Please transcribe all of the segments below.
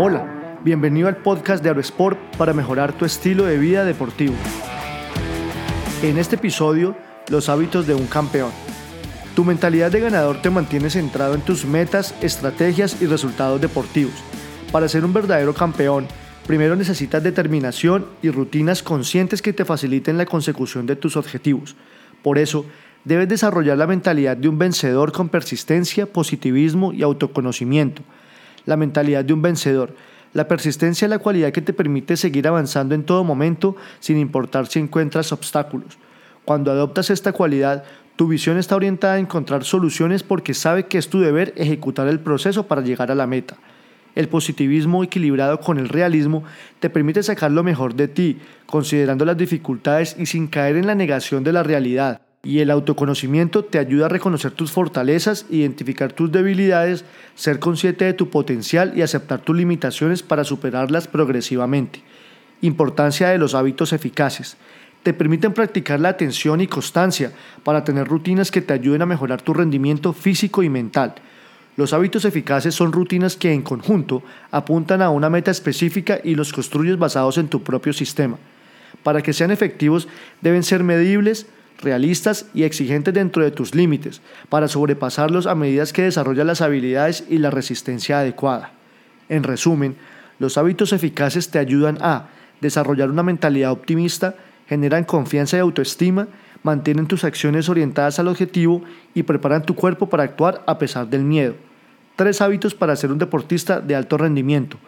Hola, bienvenido al podcast de Aerosport para mejorar tu estilo de vida deportivo. En este episodio, los hábitos de un campeón. Tu mentalidad de ganador te mantiene centrado en tus metas, estrategias y resultados deportivos. Para ser un verdadero campeón, primero necesitas determinación y rutinas conscientes que te faciliten la consecución de tus objetivos. Por eso, debes desarrollar la mentalidad de un vencedor con persistencia, positivismo y autoconocimiento la mentalidad de un vencedor. La persistencia es la cualidad que te permite seguir avanzando en todo momento sin importar si encuentras obstáculos. Cuando adoptas esta cualidad, tu visión está orientada a encontrar soluciones porque sabe que es tu deber ejecutar el proceso para llegar a la meta. El positivismo equilibrado con el realismo te permite sacar lo mejor de ti, considerando las dificultades y sin caer en la negación de la realidad y el autoconocimiento te ayuda a reconocer tus fortalezas, identificar tus debilidades, ser consciente de tu potencial y aceptar tus limitaciones para superarlas progresivamente. Importancia de los hábitos eficaces. Te permiten practicar la atención y constancia para tener rutinas que te ayuden a mejorar tu rendimiento físico y mental. Los hábitos eficaces son rutinas que en conjunto apuntan a una meta específica y los construyes basados en tu propio sistema. Para que sean efectivos deben ser medibles, realistas y exigentes dentro de tus límites, para sobrepasarlos a medida que desarrollas las habilidades y la resistencia adecuada. En resumen, los hábitos eficaces te ayudan a desarrollar una mentalidad optimista, generan confianza y autoestima, mantienen tus acciones orientadas al objetivo y preparan tu cuerpo para actuar a pesar del miedo. Tres hábitos para ser un deportista de alto rendimiento.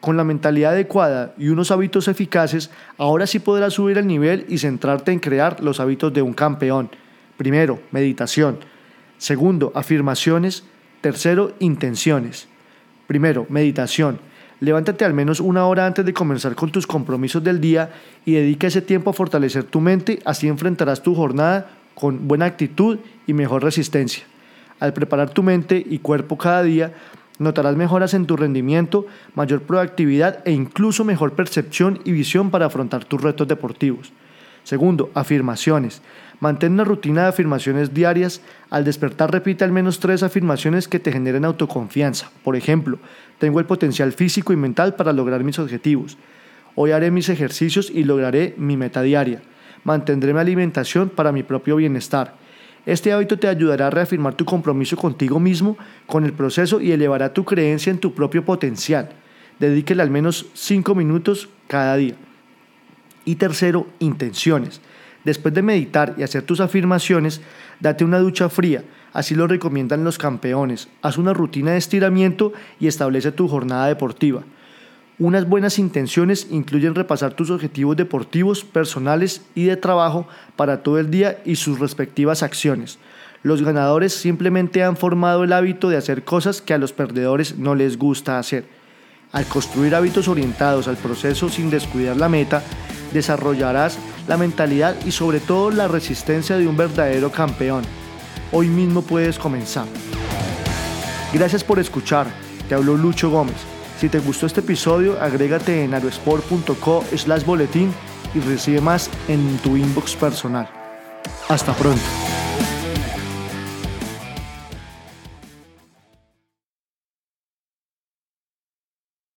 Con la mentalidad adecuada y unos hábitos eficaces, ahora sí podrás subir el nivel y centrarte en crear los hábitos de un campeón. Primero, meditación. Segundo, afirmaciones. Tercero, intenciones. Primero, meditación. Levántate al menos una hora antes de comenzar con tus compromisos del día y dedica ese tiempo a fortalecer tu mente, así enfrentarás tu jornada con buena actitud y mejor resistencia. Al preparar tu mente y cuerpo cada día, Notarás mejoras en tu rendimiento, mayor proactividad e incluso mejor percepción y visión para afrontar tus retos deportivos. Segundo, afirmaciones. Mantén una rutina de afirmaciones diarias. Al despertar repite al menos tres afirmaciones que te generen autoconfianza. Por ejemplo, tengo el potencial físico y mental para lograr mis objetivos. Hoy haré mis ejercicios y lograré mi meta diaria. Mantendré mi alimentación para mi propio bienestar este hábito te ayudará a reafirmar tu compromiso contigo mismo, con el proceso y elevará tu creencia en tu propio potencial. Dedíquele al menos 5 minutos cada día. Y tercero, intenciones. Después de meditar y hacer tus afirmaciones, date una ducha fría, así lo recomiendan los campeones. Haz una rutina de estiramiento y establece tu jornada deportiva. Unas buenas intenciones incluyen repasar tus objetivos deportivos, personales y de trabajo para todo el día y sus respectivas acciones. Los ganadores simplemente han formado el hábito de hacer cosas que a los perdedores no les gusta hacer. Al construir hábitos orientados al proceso sin descuidar la meta, desarrollarás la mentalidad y sobre todo la resistencia de un verdadero campeón. Hoy mismo puedes comenzar. Gracias por escuchar. Te habló Lucho Gómez. Si te gustó este episodio, agrégate en aerosport.co slash boletín y recibe más en tu inbox personal. Hasta pronto.